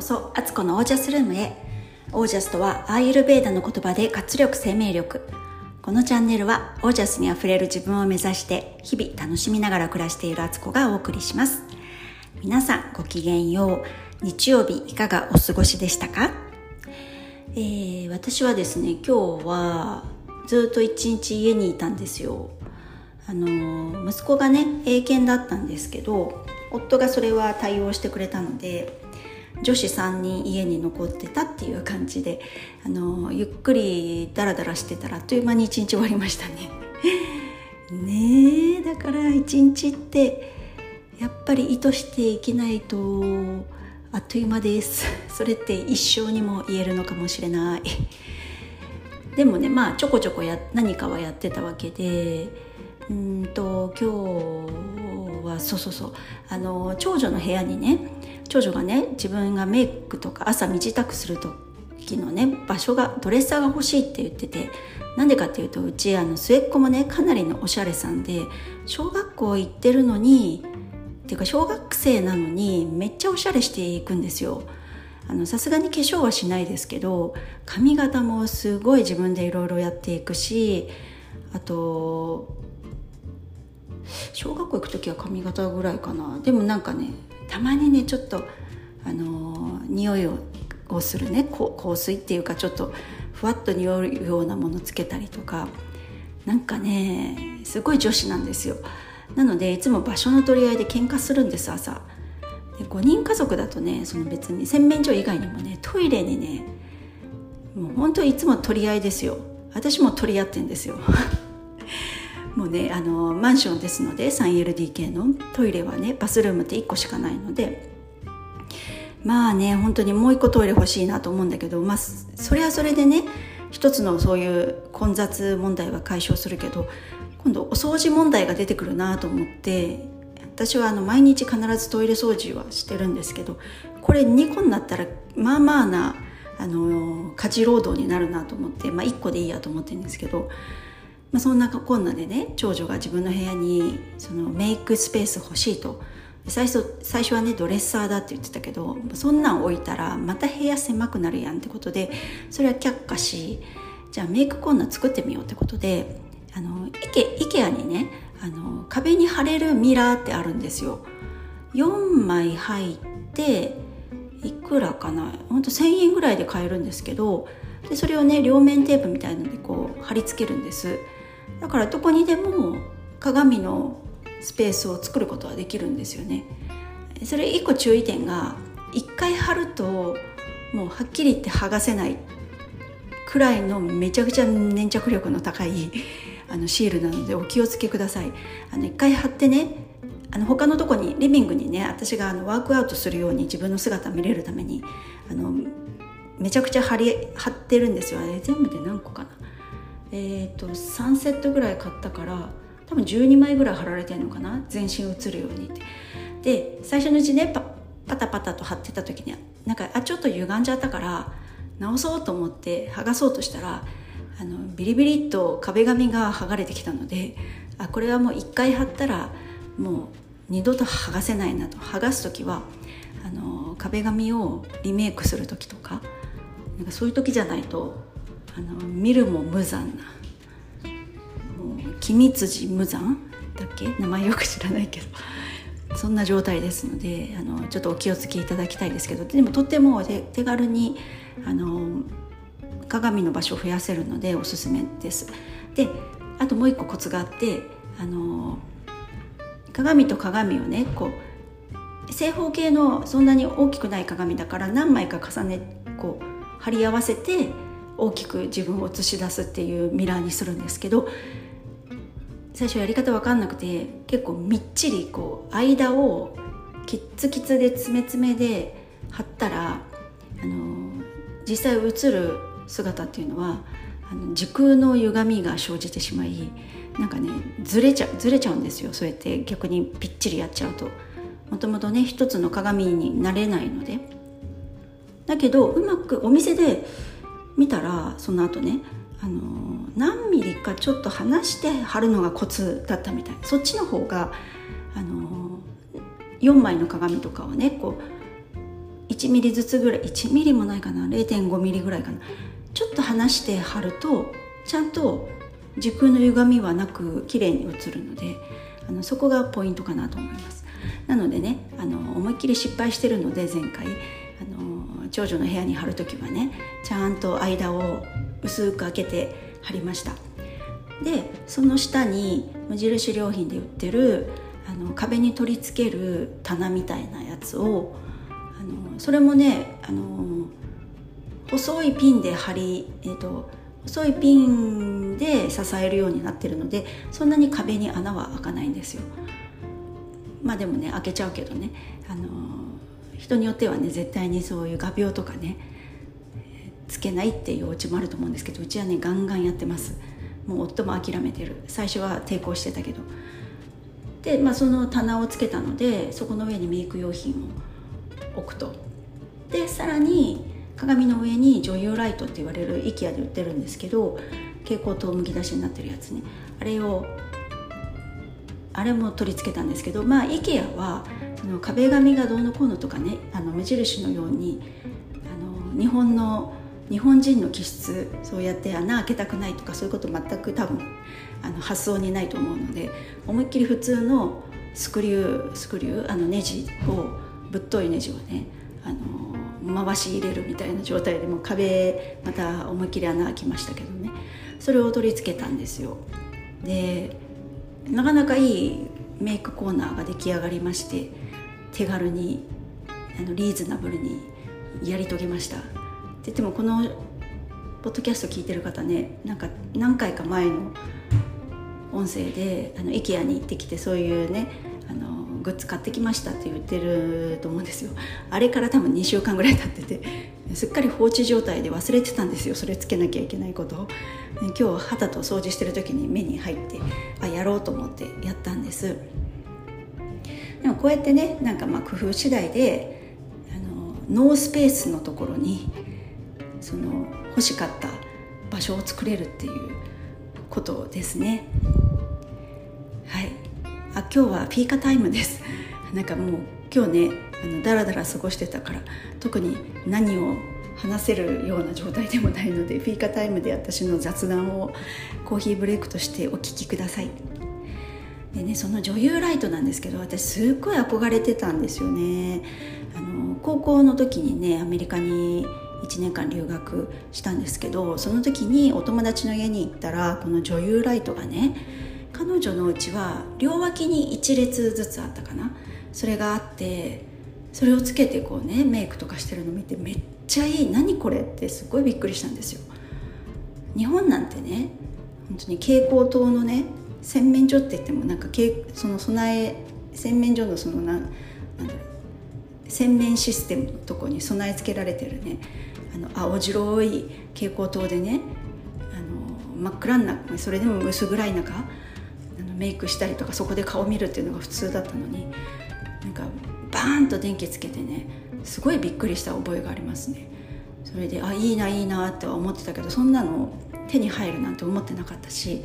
こそアツコのオージャスルームへ。オージャスとはアーユルベーダの言葉で活力生命力。このチャンネルはオージャスにあふれる自分を目指して日々楽しみながら暮らしているアツコがお送りします。皆さんごきげんよう。日曜日いかがお過ごしでしたか、えー、私はですね今日はずっと一日家にいたんですよ。あの息子がね英検だったんですけど夫がそれは対応してくれたので女子3人家に残ってたっていう感じであのゆっくりダラダラしてたらあっという間に一日終わりましたね。ねえだから一日ってやっぱり意図していけないとあっという間です。それって一生にも言えるのかもしれない。でもねまあちょこちょこや何かはやってたわけでうんと今日はそうそうそうあの長女の部屋にね長女がね自分がメイクとか朝身支度する時のね場所がドレッサーが欲しいって言っててなんでかっていうとうちあの末っ子もねかなりのおしゃれさんで小学校行ってるのにっていうか小学生なのにめっちゃおしゃれしていくんですよ。さすがに化粧はしないですけど髪型もすごい自分でいろいろやっていくしあと小学校行く時は髪型ぐらいかなでもなんかねたまにねちょっとあの匂いをするね香水っていうかちょっとふわっと匂うようなものつけたりとかなんかねすごい女子なんですよ。なのでいつも場所の取り合いで喧嘩するんです朝。で5人家族だとねその別に洗面所以外にもねトイレにねもう本当いつも取り合いですよ。私も取り合ってんですよ。もうねあのマンションですので 3LDK のトイレはねバスルームって1個しかないのでまあね本当にもう1個トイレ欲しいなと思うんだけどまあそれはそれでね一つのそういう混雑問題は解消するけど今度お掃除問題が出てくるなと思って私はあの毎日必ずトイレ掃除はしてるんですけどこれ2個になったらまあまあなあの家事労働になるなと思って、まあ、1個でいいやと思ってるんですけどまあ、そんなこんなでね長女が自分の部屋にそのメイクスペース欲しいと。最初最初はねドレッサーだって言ってたけどそんなん置いたらまた部屋狭くなるやんってことでそれは却下しじゃあメイクコーナー作ってみようってことであのイケイケアにねあの壁に貼れるミラーってあるんですよ。4枚入っていくらかなほんと1000円ぐらいで買えるんですけどでそれをね両面テープみたいのでこう貼り付けるんです。だからどこにでも鏡のスペースを作ることはできるんですよね。それ一個注意点が一回貼るともうはっきり言って剥がせないくらいのめちゃくちゃ粘着力の高い あのシールなのでお気をつけください。あの一回貼ってねあの他のとこにリビングにね私があのワークアウトするように自分の姿見れるためにあのめちゃくちゃ貼り貼ってるんですよ。あれ全部で何個かな。え、ー、と3セットぐらい買ったから多分12枚ぐらい貼られてるのかな？全身映るようにって。で最初のうちねパパタパタと貼ってた時になんかあちょっと歪んじゃったから直そうと思って剥がそうとしたらあのビリビリっと壁紙が剥がれてきたのであこれはもう一回貼ったらもう二度と剥がせないなと。剥がす時はあの壁紙をリメイクする時とかなんかそういう時じゃないとあの見るも無残な。君辻無残？だっけ？名前よく知らないけど。そんな状態ですのであのちょっとお気をつけいただきたいですけど。でもとっても手軽にあの鏡の場所を増やせるのでおすすめです。であともう一個コツがあってあの鏡と鏡をねこう正方形のそんなに大きくない鏡だから何枚か重ねこう貼り合わせて大きく自分を映し出すっていうミラーにするんですけど最初やり方分かんなくて結構みっちりこう間をキッツキツで詰め詰めで貼ったらあの実際映る姿っていうのはあの時空の歪みが生じてしまいなんかねずれちゃずれちゃうんですよ。そうやって逆にぴっちりやっちゃうと。もともとね一つの鏡になれないので。だけどうまくお店で見たらその後ねあの何ミリかちょっと離して貼るのがコツだったみたい。そっちの方があの4枚の鏡とかをねこう1ミリずつぐらい1ミリもないかな0.5ミリぐらいかな。ちょっと離して貼るとちゃんと時空の歪みはなく綺麗に映るのであのそこがポイントかなと思います。なのでねあの思いっきり失敗してるので前回。あの長女の部屋に貼る時はねちゃんと間を薄く開けて貼りました。でその下に無印良品で売ってるあの壁に取り付ける棚みたいなやつをあのそれもねあの細いピンで貼り、えーと、細いピンで支えるようになってるのでそんなに壁に穴は開かないんですよ。まあでもね開けちゃうけどね。あの人によってはね絶対にそういう画鋲とかねつけないっていうお家もあると思うんですけどうちはねガンガンやってます。もう夫も諦めてる。最初は抵抗してたけど。で、まあ、その棚をつけたのでそこの上にメイク用品を置くと。でさらに鏡の上に女優ライトって言われる IKEA で売ってるんですけど蛍光灯むき出しになってるやつね。あれをあれも取り付けたんですけどまあ IKEA はその壁紙がどうのこうのとかねあの目印のようにあの日本の日本人の気質そうやって穴開けたくないとかそういうこと全く多分あの発想にないと思うので思いっきり普通のスクリュースクリューあのネジをぶっといネジをねあの回し入れるみたいな状態でも壁また思いっきり穴開きましたけどね。それを取り付けたんですよ。でなかなかいいメイクコーナーが出来上がりまして手軽にあのリーズナブルにやり遂げました。って言ってもこのポッドキャスト聞いてる方ねなんか何回か前の音声であの IKEA に行ってきてそういうねあのグッズ買ってきましたって言ってると思うんですよ。あれから多分2週間ぐらい経っててすっかり放置状態で忘れてたんですよ。それつけなきゃいけないこと。を今日肌と掃除してる時に目に入ってあやろうと思ってやったんです。でもこうやってねなんかまあ工夫次第であのノースペースのところにその欲しかった場所を作れるっていうことですね。はい。あ今日はフィーカタイムです。なんかもう今日ねあのだらだら過ごしてたから特に何を話せるような状態でもないのでフィーカタイムで私の雑談をコーヒーブレイクとしてお聞きください。でねその女優ライトなんですけど私すっごい憧れてたんですよね。あの高校の時にねアメリカに1年間留学したんですけどその時にお友達の家に行ったらこの女優ライトがね彼女のうちは両脇に1列ずつあったかな。それがあってそれをつけてこうねメイクとかしてるの見てめっちゃいい。何これってすごいびっくりしたんですよ。日本なんてね本当に蛍光灯のね洗面所って言ってもなんかその備え洗面所のそのななんだろう洗面システムのとこに備え付けられてるね。あの青白い蛍光灯でねあの真っ暗なそれでも薄暗い中あのメイクしたりとかそこで顔見るっていうのが普通だったのになんかバーンと電気つけてねすごいびっくりした覚えがありますね。それであいいないいなって思ってたけどそんなの手に入るなんて思ってなかったし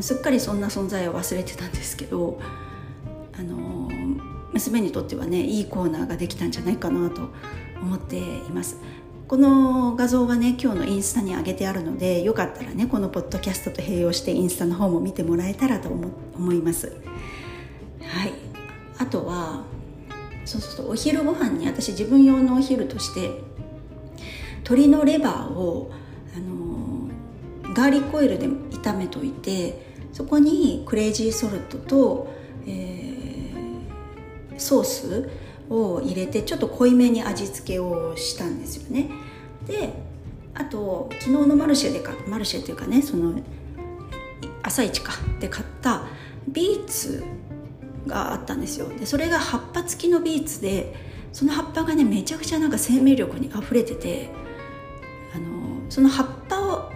すっかりそんな存在を忘れてたんですけどあの娘にとってはねいいコーナーができたんじゃないかなと思っています。この画像はね今日のインスタに上げてあるのでよかったらねこのポッドキャストと併用してインスタの方も見てもらえたらと思います。はい。あとはそうそうそうお昼ご飯に私自分用のお昼として鶏のレバーをあのガーリックオイルで炒めといてそこにクレイジーソルトと、えー、ソースを入れてちょっと濃いめに味付けをしたんですよね。であと昨日のマルシェでかマルシェっていうかねその朝市かで買ったビーツがあったんですよ。でそれが葉っぱ付きのビーツでその葉っぱがねめちゃくちゃなんか生命力にあふれててあのその葉っぱを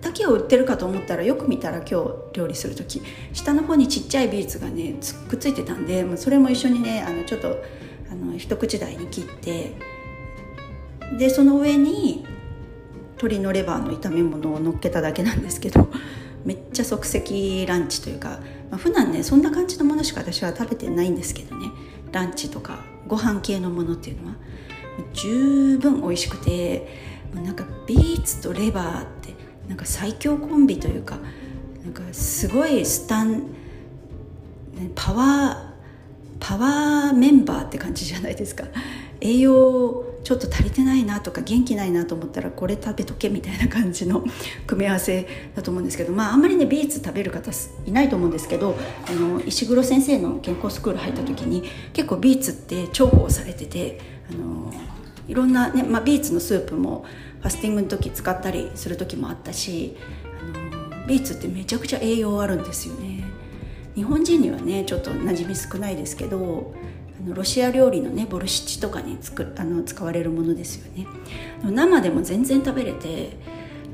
だけを売ってるかと思ったらよく見たら今日料理する時下の方にちっちゃいビーツがねくっついてたんでもうそれも一緒にねあのちょっとあの一口大に切ってでその上に鶏のレバーの炒め物を乗っけただけなんですけどめっちゃ即席ランチというか、まあ、普段ねそんな感じのものしか私は食べてないんですけどね。ランチとかご飯系のものっていうのは十分美味しくてなんかビーツとレバーってなんか最強コンビというかなんかすごいスタンパワーパワーメンバーって感じじゃないですか。栄養ちょっと足りてないなとか元気ないなと思ったらこれ食べとけみたいな感じの 組み合わせだと思うんですけどまああんまりねビーツ食べる方いないと思うんですけどあの石黒先生の健康スクール入った時に結構ビーツって重宝されててあのいろんなね、まあ、ビーツのスープもファスティングの時使ったりする時もあったしあのビーツってめちゃくちゃ栄養あるんですよね。日本人にはねちょっと馴染み少ないですけどあのロシア料理のねボルシチとかにつくあの使われるものですよね。生でも全然食べれて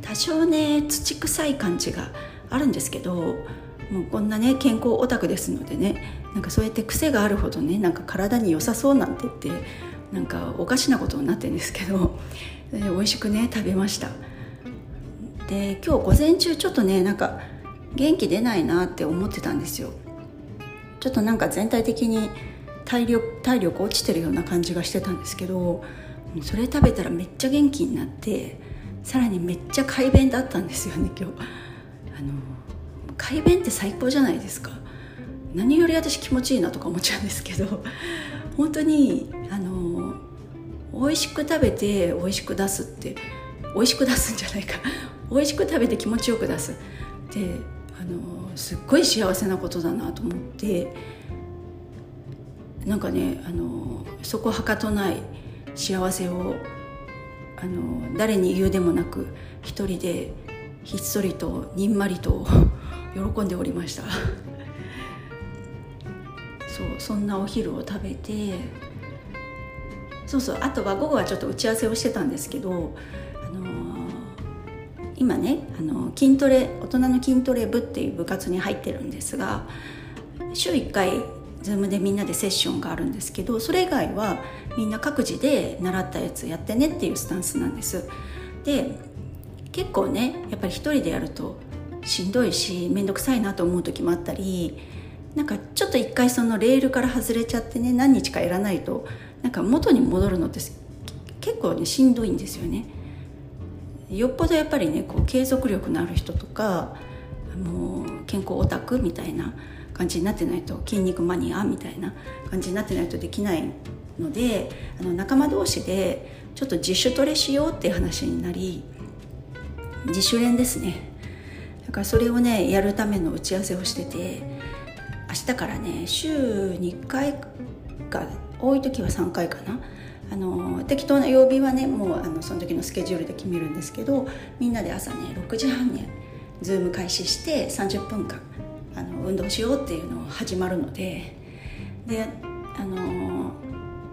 多少ね土臭い感じがあるんですけどもうこんなね健康オタクですのでねなんかそうやって癖があるほどねなんか体に良さそうなんて言ってなんかおかしなことになってるんですけど美味しくね食べました。で今日午前中ちょっとねなんか元気出ないなって思ってたんですよ。ちょっとなんか全体的に体力体力落ちてるような感じがしてたんですけどそれ食べたらめっちゃ元気になってさらにめっちゃ快便だったんですよね今日。あの快便って最高じゃないですか。何より私気持ちいいなとか思っちゃうんですけど本当に美味しく食べて美味しく出すって美味しく出すんじゃないか。美味しく食べて気持ちよく出す。ってあのすっごい幸せなことだなと思ってなんかねあのそこはかとない幸せをあの誰に言うでもなく一人でひっそりとにんまりと 喜んでおりました。そうそんなお昼を食べてそうそうあとは午後はちょっと打ち合わせをしてたんですけど、あのー、今ね、あのー、筋トレ大人の筋トレ部っていう部活に入ってるんですが週1回 Zoom でみんなでセッションがあるんですけどそれ以外はみんな各自で習ったやつやってねっていうスタンスなんです。で結構ねやっぱり一人でやるとしんどいし面倒くさいなと思う時もあったりなんかちょっと一回そのレールから外れちゃってね何日かやらないとなんか元に戻るのって結構ねしんどいんですよね。よっぽどやっぱりねこう継続力のある人とかもう健康オタクみたいな感じになってないと筋肉マニアみたいな感じになってないとできないのであの仲間同士でちょっと自主トレしようっていう話になり自主練ですね。だからそれをねやるための打ち合わせをしてて明日からね週に1回か多い時は3回かな。あの適当な曜日はねもうあのその時のスケジュールで決めるんですけどみんなで朝ね6時半にズーム開始して30分間あの運動しようっていうのを始まるのでであの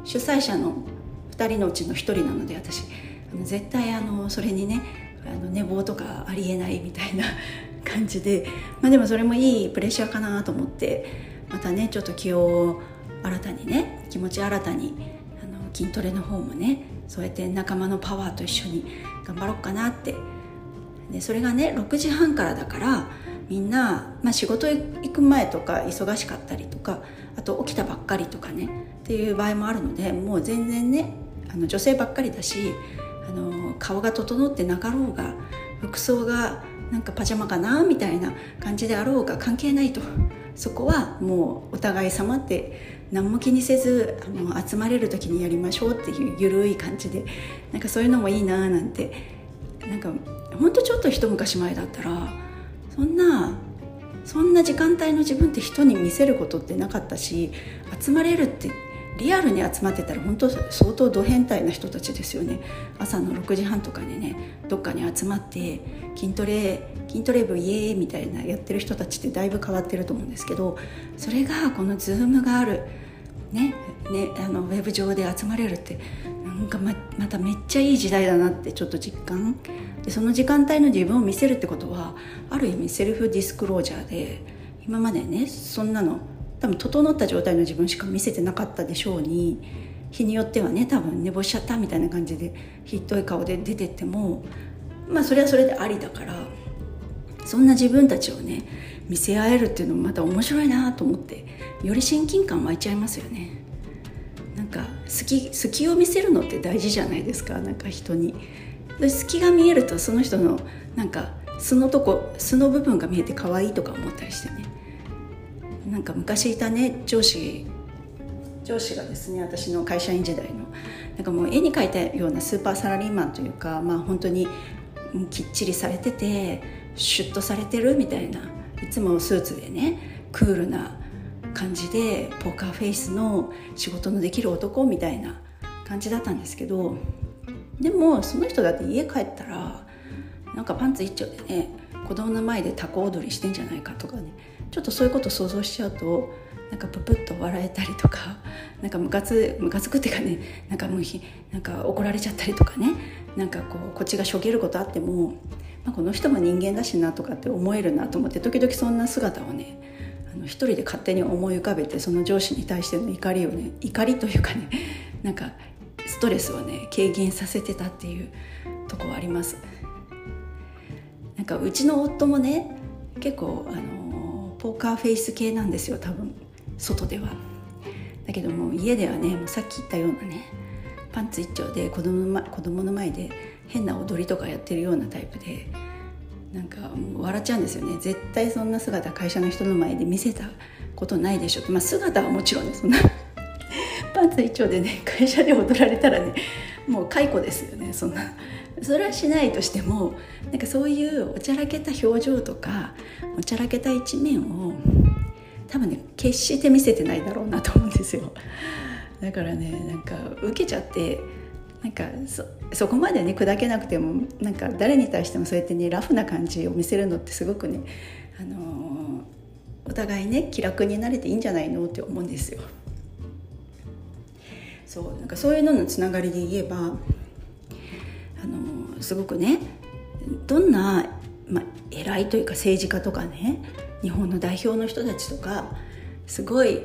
主催者の2人のうちの1人なので私あの絶対あのそれにねあの寝坊とかありえないみたいな 感じで、まあ、でもそれもいいプレッシャーかなと思ってまたねちょっと気を新たにね気持ち新たにあの筋トレの方もねそうやって仲間のパワーと一緒に頑張ろうかなって。でそれがね6時半からだからみんな、まあ、仕事行く前とか忙しかったりとかあと起きたばっかりとかねっていう場合もあるのでもう全然ねあの女性ばっかりだしあの顔が整ってなかろうが服装がなんかパジャマかなみたいな感じであろうが関係ないと。そこはもうお互い様って何も気にせずあの集まれる時にやりましょうっていう緩い感じでなんかそういうのもいいなーなんて。なんかほんとちょっと一昔前だったらそんなそんな時間帯の自分って人に見せることってなかったし集まれるってリアルに集まってたら本当相当ド変態な人たちですよね。朝の6時半とかにねどっかに集まって筋トレ筋トレ部イエーイみたいなやってる人たちってだいぶ変わってると思うんですけどそれがこの Zoom があるねねあのウェブ上で集まれるってなんかままためっちゃいい時代だなってちょっと実感。でその時間帯の自分を見せるってことはある意味セルフディスクロージャーで今までねそんなの多分整った状態の自分しか見せてなかったでしょうに日によってはね多分寝坊しちゃったみたいな感じでひっどい顔で出てってもまあそれはそれでありだからそんな自分たちをね見せ合えるっていうのもまた面白いなと思ってより親近感湧いちゃいますよね。なんか好き好きを見せるのって大事じゃないですかなんか人に。隙が見えるとその人のなんか素のとこ素の部分が見えて可愛いとか思ったりしてね。なんか昔いたね上司上司がですね私の会社員時代のなんかもう絵に描いたようなスーパーサラリーマンというかまあ本当にきっちりされててシュッとされてるみたいないつもスーツでねクールな感じでポーカーフェイスの仕事のできる男みたいな感じだったんですけどでもその人だって家帰ったらなんかパンツ一丁でね子供の前でタコ踊りしてんじゃないかとかねちょっとそういうこと想像しちゃうとなんかププッと笑えたりとか なんかムカつムカつくっていうかねなんかもうなんか怒られちゃったりとかねなんかこうこっちがしょげることあっても、まあ、この人も人間だしなとかって思えるなと思って時々そんな姿をねあの一人で勝手に思い浮かべてその上司に対しての怒りをね怒りというかね なんかストレスをね軽減させてたっていうとこはあります。なんかうちの夫もね結構あのポーカーフェイス系なんですよ多分。外では。だけども家ではねもうさっき言ったようなねパンツ一丁で子供の,、ま、子供の前で変な踊りとかやってるようなタイプでなんかもう笑っちゃうんですよね。絶対そんな姿会社の人の前で見せたことないでしょ。まあ姿はもちろんねそんな。パンツ一丁でね会社で踊られたらねもう解雇ですよねそんな それはしないとしてもなんかそういうおちゃらけた表情とかおちゃらけた一面を多分ね決して見せてないだろうなと思うんですよ だからねなんか受けちゃってなんかそこまでね砕けなくてもなんか誰に対してもそうやってねラフな感じを見せるのってすごくね、あのー、お互いね気楽になれていいんじゃないのって思うんですよ。そうなんかそういうののつながりで言えば、あの、すごくねどんな、まあ、偉いというか政治家とかね日本の代表の人たちとかすごい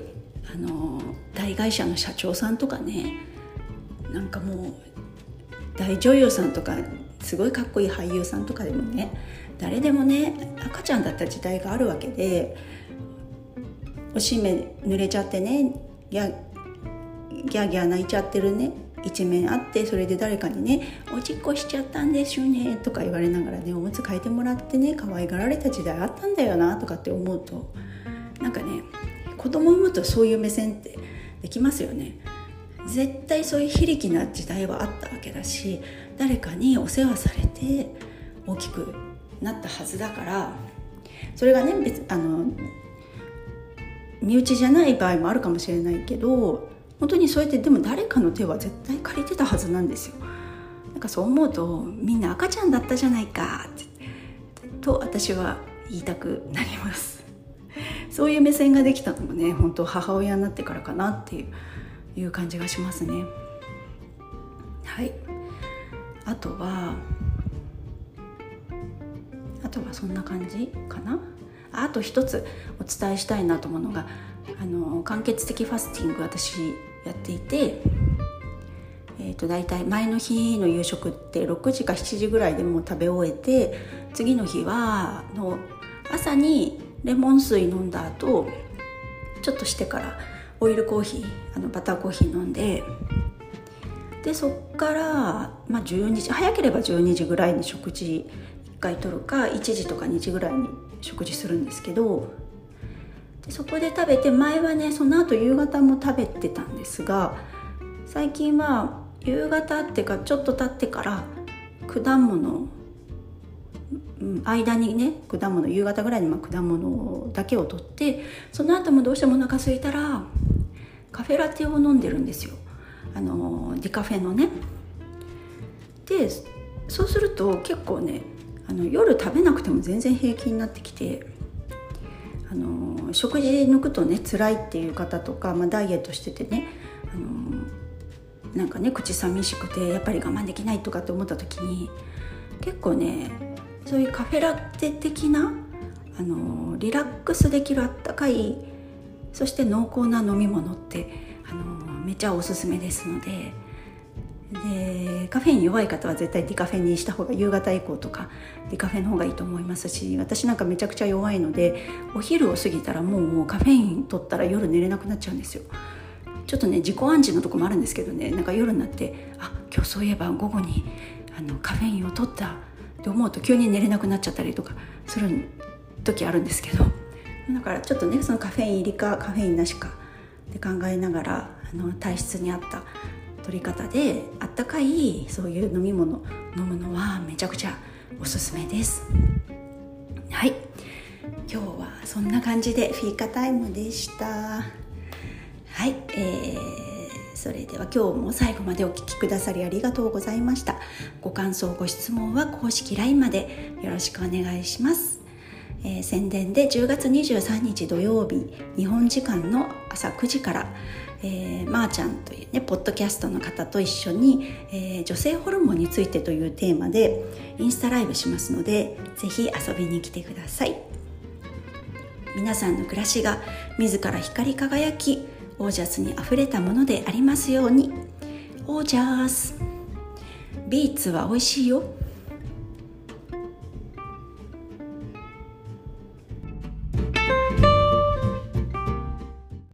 あの大会社の社長さんとかねなんかもう大女優さんとかすごいかっこいい俳優さんとかでもね誰でもね赤ちゃんだった時代があるわけでおしめ濡れちゃってねギャーギャギャ泣いちゃってるね一面あってそれで誰かにね「おちっこしちゃったんですよね」とか言われながらねおむつ替えてもらってね可愛がられた時代あったんだよなとかって思うとなんかね子供産むとそういう目線ってできますよね。絶対そういう非力な時代はあったわけだし誰かにお世話されて大きくなったはずだからそれがね別あの身内じゃない場合もあるかもしれないけど本当にそうやってでも誰かの手は絶対借りてたはずなんですよ。なんかそう思うとみんな赤ちゃんだったじゃないかってと私は言いたくなります。そういう目線ができたのもね本当母親になってからかなっていういう感じがしますね。はい。あとはあとはそんな感じかな。あと一つお伝えしたいなと思うのがあの間欠的ファスティング私やっていて、えー、と大体前の日の夕食って6時か7時ぐらいでもう食べ終えて次の日はの朝にレモン水飲んだ後ちょっとしてからオイルコーヒーあのバターコーヒー飲んででそっから、まあ、12時早ければ12時ぐらいに食事1回とるか1時とか2時ぐらいに食事するんですけどでそこで食べて前はねその後夕方も食べてたんですが最近は夕方ってかちょっと経ってから果物間にね果物夕方ぐらいにま果物だけを取ってその後もどうしてもお腹空いたらカフェラテを飲んでるんですよ。あのディカフェのね。でそうすると結構ねあの夜食べなくても全然平気になってきてあの食事抜くとね辛いっていう方とか、まあ、ダイエットしててねあのなんかね口寂しくてやっぱり我慢できないとかって思った時に結構ねそういうカフェラテ的なあのリラックスできるあったかいそして濃厚な飲み物ってあのめちゃおすすめですのででカフェイン弱い方は絶対ディカフェにした方が夕方以降とかディカフェの方がいいと思いますし私なんかめちゃくちゃ弱いのでお昼を過ぎたらもうカフェイン取ったら夜寝れなくなっちゃうんですよ。ちょっとね自己暗示のとこもあるんですけどねなんか夜になってあ今日そういえば午後にあのカフェインを取ったって思うと急に寝れなくなっちゃったりとかする時あるんですけど。だからちょっとねそのカフェイン入りかカフェインなしかって考えながらあの体質に合った取り方であったかいそういう飲み物飲むのはめちゃくちゃおすすめです。はい。今日はそんな感じでフィーカタイムでした。はい、えー、それでは今日も最後までお聴きくださりありがとうございました。ご感想ご質問は公式 LINE までよろしくお願いします。えー、宣伝で10月23日土曜日日本時間の朝9時からえー、まー、ちゃんというねポッドキャストの方と一緒に、えー、女性ホルモンについてというテーマでインスタライブしますのでぜひ遊びに来てください。皆さんの暮らしが自ら光り輝きオージャスにあふれたものでありますように。オージャス。ビーツは美味しいよ。